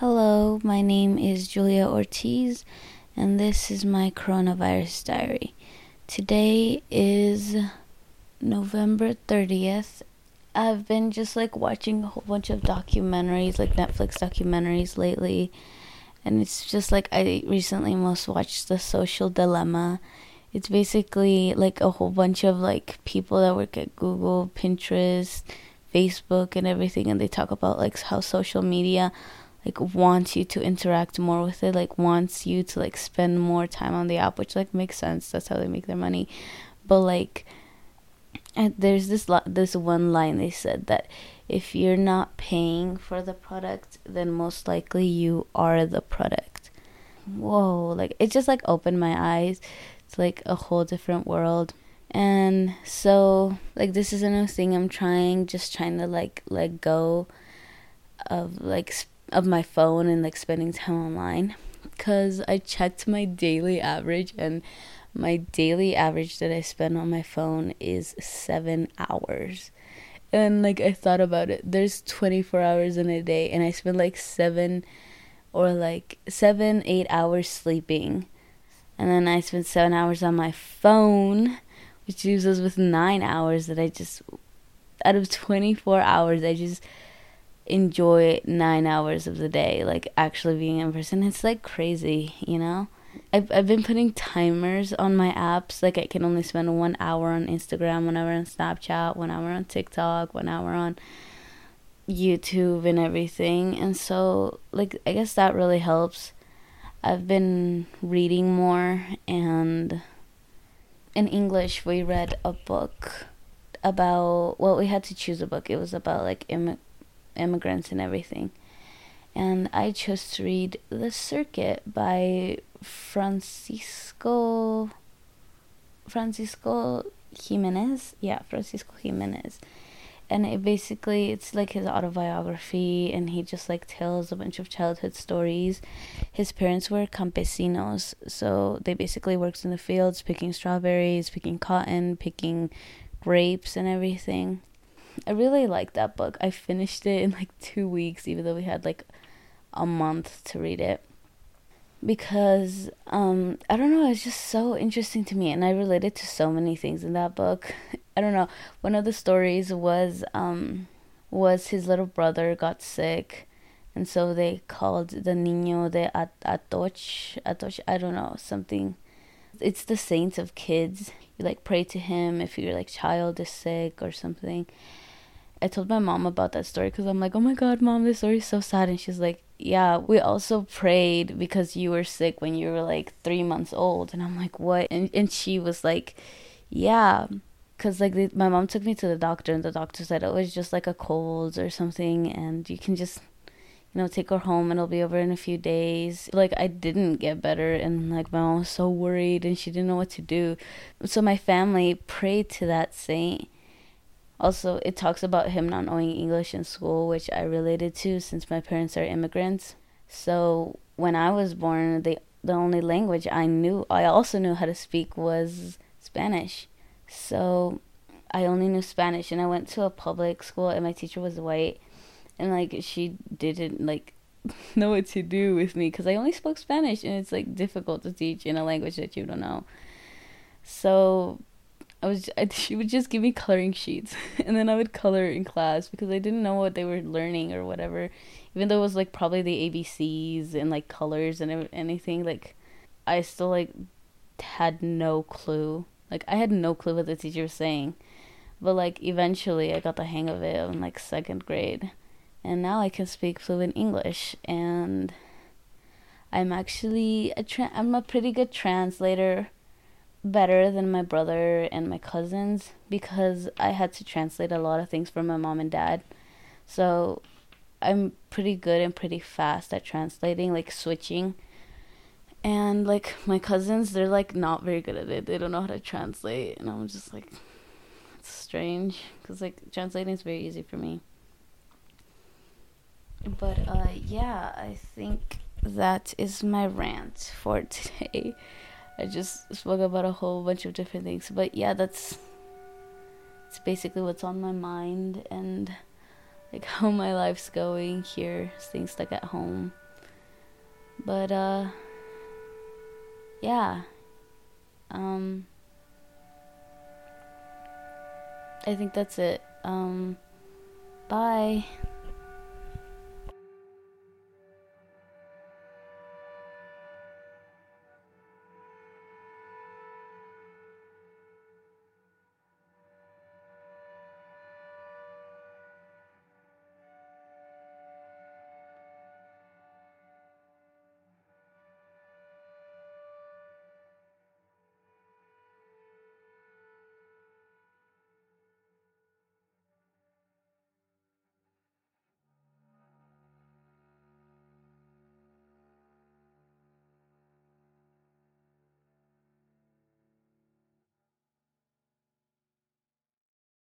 Hello, my name is Julia Ortiz, and this is my coronavirus diary. Today is November 30th. I've been just like watching a whole bunch of documentaries, like Netflix documentaries lately, and it's just like I recently most watched The Social Dilemma. It's basically like a whole bunch of like people that work at Google, Pinterest, Facebook, and everything, and they talk about like how social media like wants you to interact more with it like wants you to like spend more time on the app which like makes sense. That's how they make their money. But like and there's this lo- this one line they said that if you're not paying for the product then most likely you are the product. Whoa like it just like opened my eyes it's like a whole different world. And so like this is a new thing. I'm trying just trying to like let go of like sp- of my phone and like spending time online because I checked my daily average and my daily average that I spend on my phone is seven hours. And like I thought about it, there's 24 hours in a day, and I spend like seven or like seven, eight hours sleeping. And then I spend seven hours on my phone, which leaves us with nine hours that I just, out of 24 hours, I just enjoy nine hours of the day, like actually being in person. It's like crazy, you know? I've, I've been putting timers on my apps. Like I can only spend one hour on Instagram, one hour on Snapchat, one hour on TikTok, one hour on YouTube and everything. And so, like, I guess that really helps. I've been reading more, and in English, we read a book about, well, we had to choose a book. It was about like Im- immigrants and everything. And I chose to read The Circuit by Francisco Francisco Jimenez. Yeah, Francisco Jimenez. And it basically it's like his autobiography and he just like tells a bunch of childhood stories. His parents were campesinos, so they basically worked in the fields picking strawberries, picking cotton, picking grapes and everything. I really liked that book. I finished it in like two weeks, even though we had like a month to read it. Because um, I don't know, it's just so interesting to me, and I related to so many things in that book. I don't know. One of the stories was um, was his little brother got sick, and so they called the niño de Atoch. Atoch, I don't know something. It's the saint of kids. You like pray to him if your like child is sick or something I told my mom about that story because I'm like, oh my god, mom, this story is so sad. And she's like, yeah, we also prayed because you were sick when you were like three months old. And I'm like, what? And and she was like, yeah, because like they, my mom took me to the doctor and the doctor said it was just like a cold or something, and you can just you know take her home and it'll be over in a few days. Like I didn't get better, and like my mom was so worried and she didn't know what to do. So my family prayed to that saint also, it talks about him not knowing English in school, which I related to since my parents are immigrants. So when I was born, the the only language I knew, I also knew how to speak was Spanish. So I only knew Spanish, and I went to a public school, and my teacher was white, and like she didn't like know what to do with me because I only spoke Spanish, and it's like difficult to teach in a language that you don't know. So I was I, she would just give me coloring sheets and then I would color in class because I didn't know what they were learning or whatever even though it was like probably the ABCs and like colors and anything like I still like had no clue. Like I had no clue what the teacher was saying but like eventually I got the hang of it in like second grade and now I can speak fluent English and I'm actually a tra- I'm a pretty good translator better than my brother and my cousins because I had to translate a lot of things for my mom and dad. So I'm pretty good and pretty fast at translating, like switching. And like my cousins, they're like not very good at it. They don't know how to translate, and I'm just like, it's strange because like translating is very easy for me. But uh, yeah, I think that is my rant for today. I just spoke about a whole bunch of different things. But yeah, that's it's basically what's on my mind and like how my life's going here, staying stuck at home. But uh yeah. Um I think that's it. Um bye.